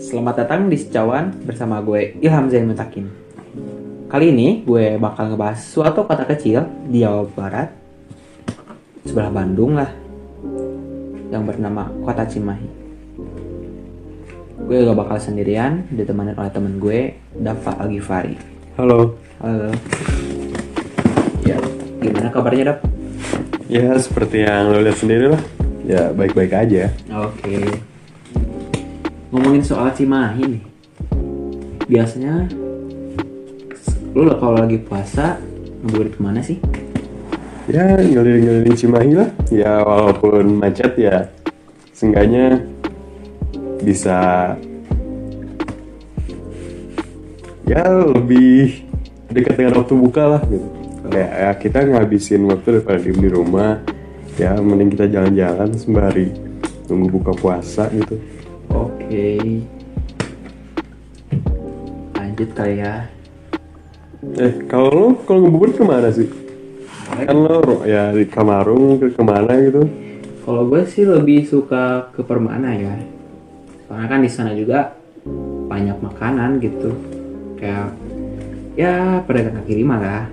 Selamat datang di Secawan bersama gue Ilham Zain Mutakin. Kali ini gue bakal ngebahas suatu kota kecil di Jawa Barat, sebelah Bandung lah, yang bernama Kota Cimahi. Gue gak bakal sendirian, ditemani oleh temen gue, Dava Algifari. Halo. Halo. Ya, gimana kabarnya Dav? Ya seperti yang lo lihat sendiri lah. Ya baik-baik aja. Oke. Ngomongin soal Cimahi nih. Biasanya lu kalau lagi puasa ngabuburit ke mana sih? Ya ngeliling-ngeliling Cimahi lah. Ya walaupun macet ya, seenggaknya bisa ya lebih dekat dengan waktu buka lah gitu. Kayak ya, kita ngabisin waktu daripada diem di rumah. Ya mending kita jalan-jalan sembari nunggu buka puasa gitu. Oke. Lanjut kali ya. Eh kalau lo kalau ngebuburit ke mana sih? Kan lo ya di Kamarung ke ke mana gitu? Kalau gue sih lebih suka ke Permana ya. Soalnya kan di sana juga banyak makanan gitu. Kayak ya pedagang kaki lima lah.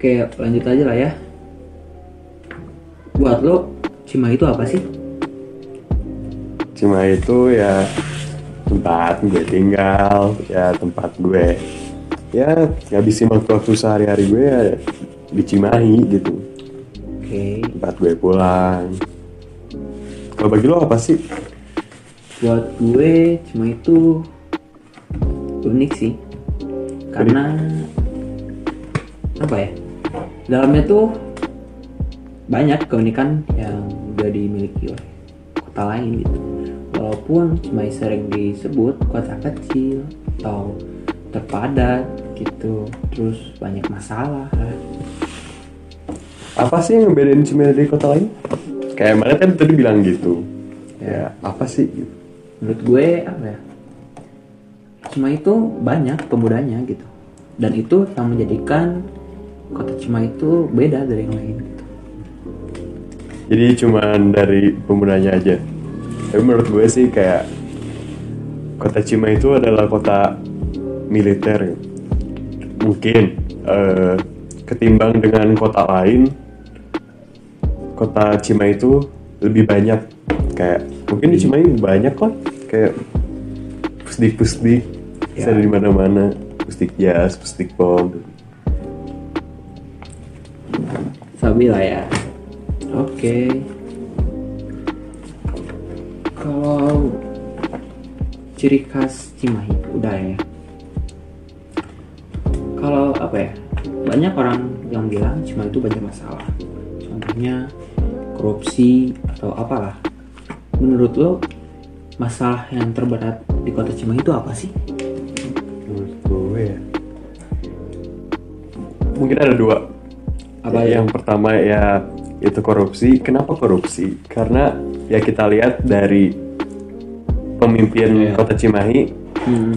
Oke, lanjut aja lah ya. Buat lo, Cimahi itu apa sih? Cimahi itu ya tempat gue tinggal, ya tempat gue ya ngabisin waktu-waktu sehari-hari gue ya di Cimahi gitu, Oke, tempat gue pulang. Kalau bagi lo apa sih? buat gue Cimahi itu unik sih. Karena apa ya? Dalamnya tuh banyak keunikan yang gak dimiliki oleh kota lain gitu. Walaupun Cimahi sering disebut kota kecil atau terpadat gitu, terus banyak masalah. Apa sih yang ngebedain Cimahi dari kota lain? Kayak mana kan tadi bilang gitu. Ya apa sih? Gitu. menurut gue apa ya Cimahi itu banyak pemudanya gitu dan itu yang menjadikan kota Cimahi itu beda dari yang lain gitu. Jadi cuman dari pemudanya aja. Tapi menurut gue sih kayak kota Cimahi itu adalah kota militer. Mungkin eh, ketimbang dengan kota lain, kota Cimahi itu lebih banyak kayak mungkin di Cimahi banyak lah kayak pusdik-pusdik bisa Ya. di mana-mana pusdik jas, pusdik pom. Sabi lah ya oke. Kalau ciri khas Cimahi udah ya. Kalau apa ya banyak orang yang bilang Cimahi itu banyak masalah. Contohnya korupsi atau apalah. Menurut lo masalah yang terberat di kota Cimahi itu apa sih? Menurut gue ya. Mungkin ada dua. Apa Ya, yang pertama ya itu korupsi. Kenapa korupsi? Karena ya kita lihat dari pemimpin Iya. kota Cimahi hmm,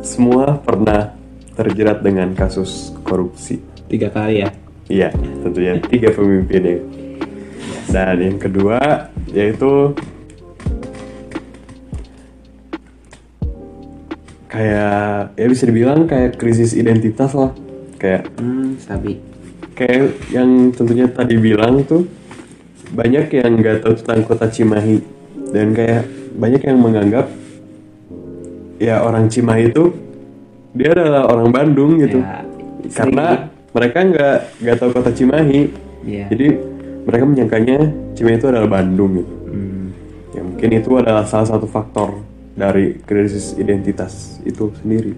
semua pernah terjerat dengan kasus korupsi. tiga kali ya Iya, tentunya tiga pemimpinnya. Dan yang kedua yaitu kayak ya bisa dibilang kayak krisis identitas lah. Kayak hmm, Sabi kayak yang tentunya tadi bilang tuh banyak yang nggak tahu tentang kota Cimahi. Dan kayak banyak yang menganggap ya orang Cimahi itu dia adalah orang Bandung gitu. Ya, karena mereka nggak nggak tahu kota Cimahi. Iya. jadi mereka menyangkanya Cimahi itu adalah Bandung gitu. Hmm, ya mungkin itu adalah salah satu faktor dari krisis identitas itu sendiri.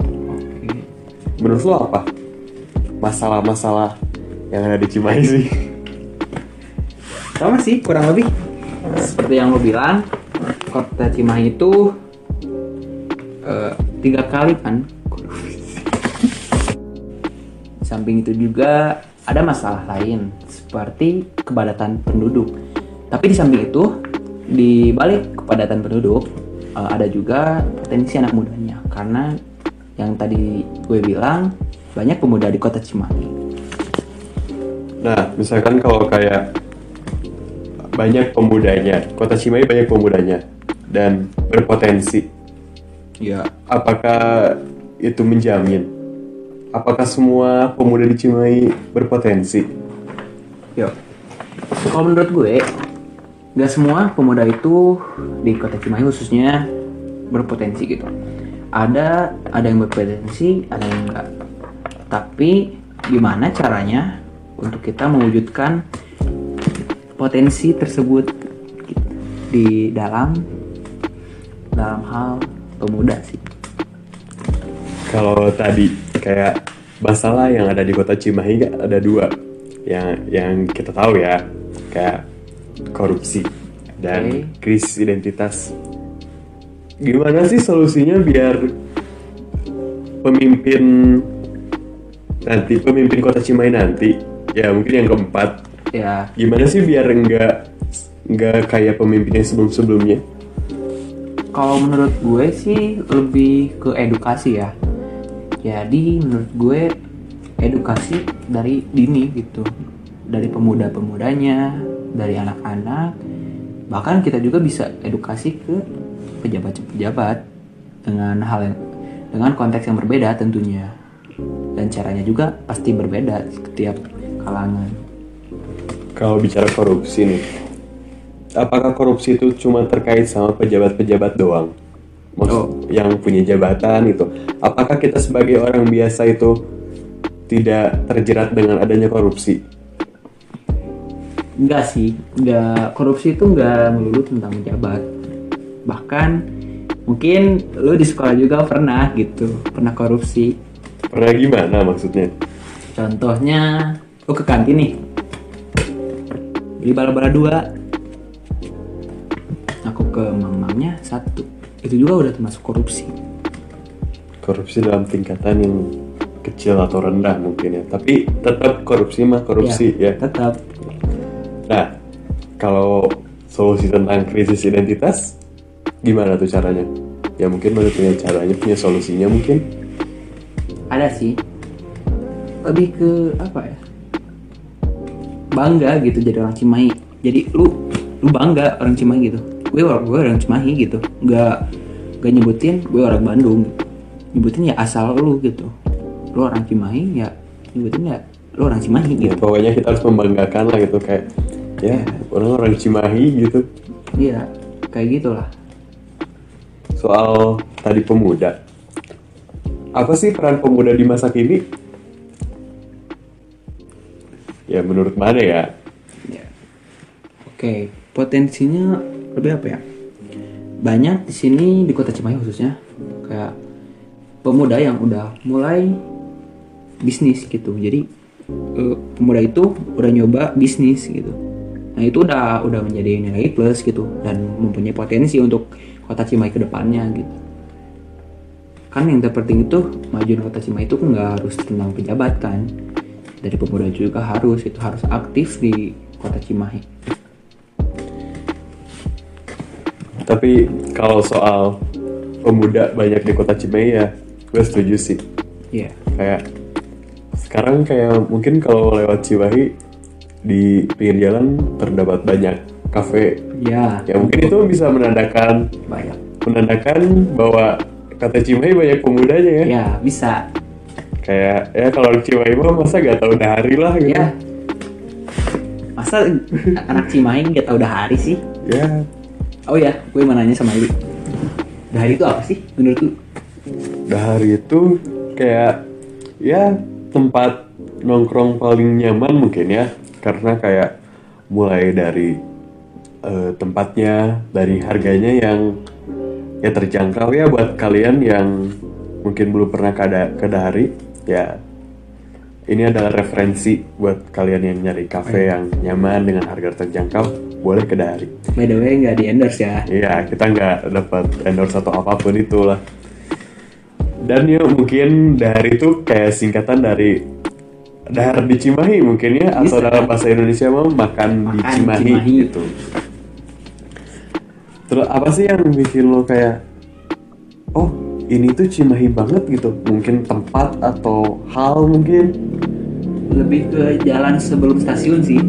Oke. Menurut lo apa masalah-masalah yang ada di Cimahi. Sih sama sih kurang lebih. Seperti yang lo bilang kota Cimahi itu eh, tiga kali kan? Di samping itu juga ada masalah lain seperti kepadatan penduduk. Tapi di samping itu di balik kepadatan penduduk eh, ada juga potensi anak mudanya. Karena yang tadi gue bilang banyak pemuda di kota Cimahi Nah, misalkan kalau kayak banyak pemudanya. Kota Cimahi banyak pemudanya dan berpotensi. Ya, Apakah itu menjamin? Apakah semua pemuda di Cimahi berpotensi? yuk. Kalau menurut gue, nggak semua pemuda itu di kota Cimahi khususnya berpotensi gitu. Ada ada yang berpotensi, ada yang enggak. Tapi gimana caranya untuk kita mewujudkan potensi tersebut di dalam dalam hal pemuda sih. Kalau tadi kayak masalah yang ada di kota Cimahi ada dua yang yang kita tahu ya kayak korupsi dan Oke. krisis identitas. Gimana sih solusinya biar pemimpin nanti pemimpin kota Cimahi nanti ya mungkin yang keempat Ya, gimana sih biar nggak nggak kayak pemimpin yang sebelum sebelumnya? Kalau menurut gue sih lebih ke edukasi ya. Jadi menurut gue edukasi dari dini gitu. Dari pemuda-pemudanya, dari anak-anak. Bahkan kita juga bisa edukasi ke pejabat-pejabat dengan hal yang dengan konteks yang berbeda tentunya. Dan caranya juga pasti berbeda setiap kalangan. Kalau bicara korupsi nih, apakah korupsi itu cuma terkait sama pejabat-pejabat doang? Maksud Oh. yang punya jabatan itu. Apakah kita sebagai orang biasa itu tidak terjerat dengan adanya korupsi? Enggak sih, enggak korupsi itu enggak melulu tentang pejabat. Bahkan mungkin lu di sekolah juga pernah gitu, pernah korupsi. Pernah gimana maksudnya? Contohnya, lu ke kantin nih, beli bala-bala dua, aku ke mamangnya satu. Itu juga udah termasuk korupsi. Korupsi dalam tingkatan yang kecil atau rendah mungkin ya. Tapi tetap korupsi mah korupsi ya. Tetap. Nah, kalau solusi tentang krisis identitas, gimana tuh caranya? Ya mungkin mana punya caranya, punya solusinya mungkin. Ada sih. Lebih ke apa ya? Bangga gitu jadi orang Cimahi. Jadi lu lu bangga orang Cimahi gitu. Gue orang gue orang Cimahi gitu. Nggak nggak nyebutin gue orang Bandung. Gitu. nyebutin ya asal lu gitu. Lu orang Cimahi ya nyebutin ya lu orang Cimahi Ya, gitu. pokoknya kita harus membanggakan lah gitu kayak ya orang orang Cimahi gitu. iya kayak gitulah. Soal tadi pemuda, apa sih peran pemuda di masa kini? Ya menurut mana ya? Ya. Oke, potensinya lebih apa ya? Banyak di sini di kota Cimahi khususnya kayak pemuda yang udah mulai bisnis gitu. Jadi eh, pemuda itu udah nyoba bisnis gitu. Nah itu udah udah menjadi nilai plus gitu dan mempunyai potensi untuk kota Cimahi ke depannya gitu. Kan yang terpenting itu majuin kota Cimahi itu nggak harus tentang pejabat kan. Dari pemuda juga harus itu harus aktif di kota Cimahi. Tapi kalau soal pemuda banyak di kota Cimahi ya, gue setuju sih. Iya. Kayak sekarang kayak mungkin kalau lewat Cimahi di pinggir jalan terdapat banyak kafe. Ya, Ya mungkin itu bisa menandakan banyak. menandakan bahwa kata Cimahi banyak pemudanya ya. Ya, bisa. Kayak ya kalau Cimahi mah masa gak tahu dari lah gitu. Ya. Masa anak Cimahi nggak tahu hari sih? Ya, Oh ya, gue mau nanya sama lu. Dahari itu apa sih menurut lu? Dahari itu kayak ya tempat nongkrong paling nyaman mungkin ya karena kayak mulai dari eh, tempatnya dari harganya yang ya terjangkau ya buat kalian yang mungkin belum pernah ke, Da- ke Dahari ya ini adalah referensi buat kalian yang nyari kafe yang nyaman dengan harga terjangkau boleh ke Dahari By the way, nggak di endorse ya. Iya, kita nggak dapat endorse atau apa pun itulah. Dan ya mungkin dari itu kayak singkatan dari dahar di Cimahi mungkin ya atau dalam bahasa Indonesia mau makan, di Makan Cimahi, Cimahi. gitu. Terus apa sih yang bikin lo kayak oh ini tuh Cimahi banget gitu? Mungkin tempat atau hal mungkin? Lebih ke jalan sebelum stasiun sih.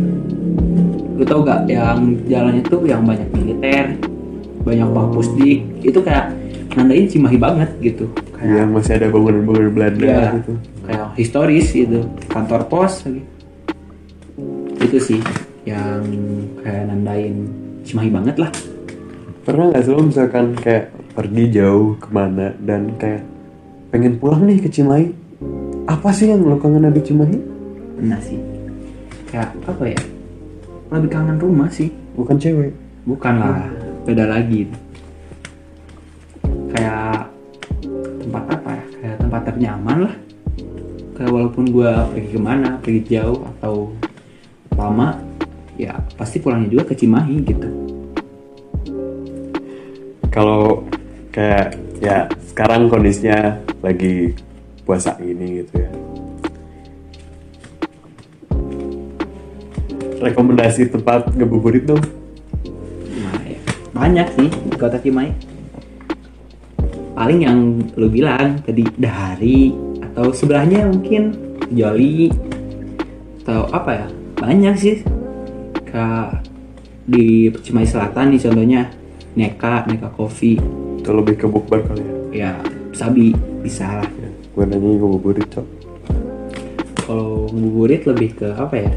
lu tau gak yang jalannya tuh yang banyak militer banyak bang pusdik itu kayak nandain Cimahi banget gitu Iya kayak masih ada bangunan-bangunan Belanda Iya, gitu. kayak historis gitu kantor pos lagi itu sih yang kayak nandain Cimahi banget lah Pernah nggak sih lo misalkan kayak pergi jauh ke mana dan kayak pengen pulang nih ke Cimahi? Apa sih yang lo kangen di Cimahi? Nah sih. Kayak apa ya? Lebih kangen rumah sih. Bukan cewek. bukan lah beda lagi. Kayak tempat apa ya? Kayak tempat ternyaman lah. Kayak walaupun gua pergi ke mana pergi jauh atau lama ya pasti pulangnya juga ke Cimahi gitu Kalau kayak ya sekarang kondisinya lagi puasa gini gitu ya. Rekomendasi tempat ngebuburit dong. Banyak sih di kota Cimahi paling yang lu bilang tadi Dahari atau sebelahnya mungkin Joli atau apa ya? Banyak sih. Kayak di Cimahi Selatan nih contohnya Neka Neka Coffee Itu lebih ke bukber kali ya. ya Sabi bisa lah. Ya gue nanya ngebuburit cok. kalau ngabuburit lebih ke apa ya?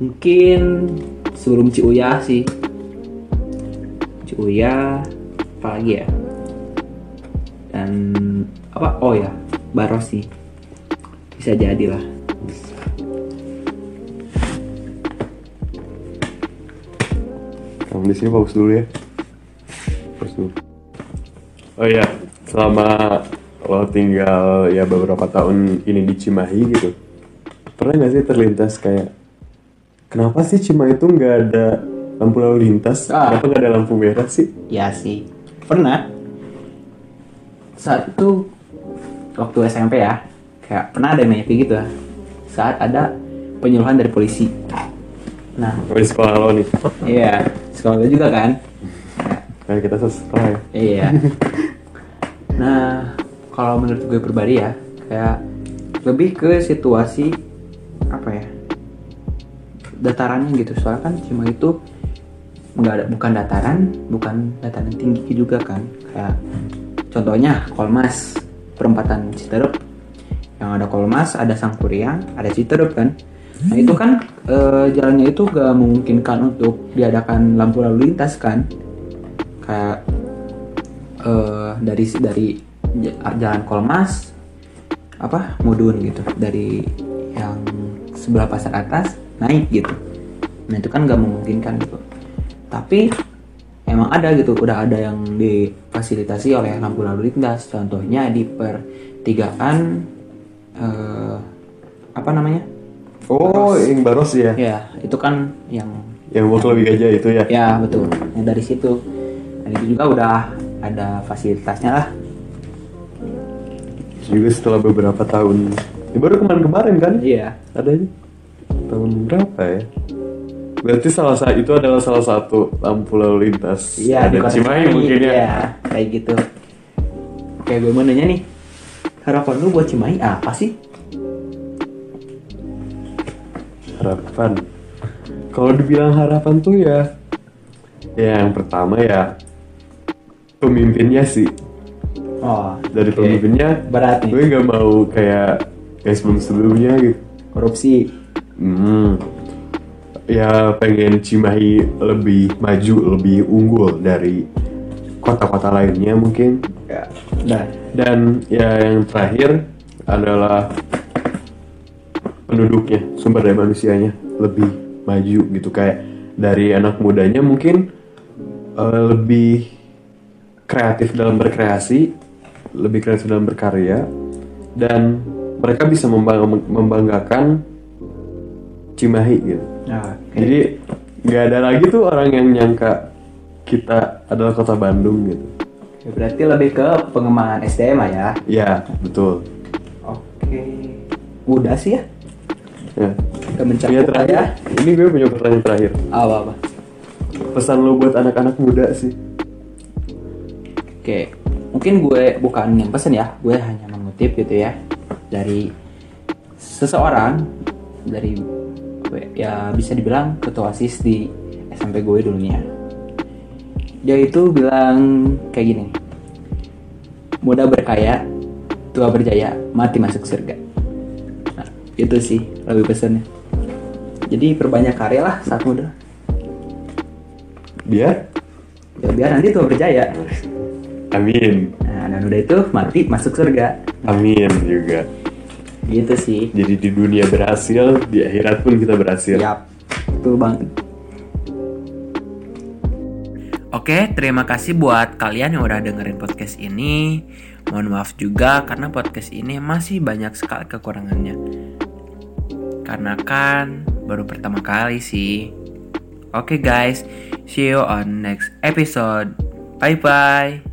Mungkin sebelum Ciuya sih. Ciuya apa lagi ya? Dan apa? Oh ya Baros sih bisa jadi lah Kamu di sini fokus dulu ya. Fokus dulu. Oh iya, selama lo tinggal ya beberapa tahun ini di Cimahi gitu, pernah nggak sih terlintas kayak kenapa sih Cimahi itu nggak ada lampu lalu lintas? Ah. Kenapa nggak ada lampu merah sih? ya sih pernah saat itu waktu SMP ya kayak pernah ada yang nanya kayak gitu ya saat ada penyuluhan dari polisi nah Oh, di sekolah lo nih, iya sekolah juga kan kayak kita sekolah ya. Iya. nah, kalau menurut gue pribadi ya, kayak lebih ke situasi apa ya? Datarannya gitu. Soalnya kan cuma itu nggak ada bukan dataran, bukan dataran tinggi juga kan. Kayak contohnya Kolmas, perempatan Citerup. Yang ada Kolmas, ada Sangkuriang, ada Citerup kan. Nah itu kan eh, jalannya itu gak memungkinkan untuk diadakan lampu lalu lintas kan? Kayak eh, dari dari jalan Kolmas apa Mudun gitu. Dari yang sebelah pasar atas naik gitu. Nah itu kan gak memungkinkan gitu. Tapi emang ada gitu udah ada yang difasilitasi oleh lampu lalu lintas. Contohnya di pertigaan eh, apa namanya Oh, yang baros ya, ya itu kan yang yang buat lebih gajah itu ya. ya betul. Yang dari situ. Dan itu juga udah ada fasilitasnya lah. Juga setelah beberapa tahun, ya baru kemarin-kemarin kan? iya. Adanya tahun berapa ya? Berarti salah satu itu adalah salah satu lampu lalu lintas. Iya di ada Cimahi Cimahi, mungkin ya. Iya, kayak gitu. Kayak gue mau nanya nih harapan lu buat Cimahi apa sih harapan kalau dibilang harapan tuh ya ya yang pertama ya pemimpinnya sih oh dari oke. pemimpinnya berat nih gue nggak mau kayak kayak sebelum sebelumnya gitu korupsi Hmm. Ya pengen Cimahi lebih maju, lebih unggul dari kota-kota lainnya mungkin. ya udah Dan ya yang terakhir adalah penduduknya, sumber daya manusianya lebih maju gitu kayak dari anak mudanya mungkin eh, lebih kreatif dalam berkreasi, lebih kreatif dalam berkarya dan mereka bisa membang- membanggakan Cimahi gitu. Nah, oke. Jadi nggak ada lagi tuh orang yang nyangka kita adalah kota Bandung gitu. Ya, berarti lebih ke pengembangan SDM ya Ya betul. oke udah sih ya Ya. mencakup Iya terakhir. ya Ini gue punya pertanyaan terakhir. apa apa Pesan lo buat anak-anak muda sih. Oke, mungkin gue bukan yang pesen ya, gue hanya mengutip gitu ya dari seseorang dari ya bisa dibilang ketua osis di SMP gue dulunya dia itu bilang kayak gini muda berkaya tua berjaya mati masuk surga itu sih lebih pesannya. Jadi perbanyak karya lah saat muda. Biar? Ya biar nanti tua berjaya. Amin. Nah dan udah itu mati masuk surga. Amin juga. Gitu sih. Jadi di dunia berhasil di akhirat pun kita berhasil. Yap, betul banget. Oke, terima kasih buat kalian yang udah dengerin podcast ini. Mohon maaf juga karena podcast ini masih banyak sekali kekurangannya. Karena kan baru pertama kali sih. Oke guys, see you on next episode. Bye bye.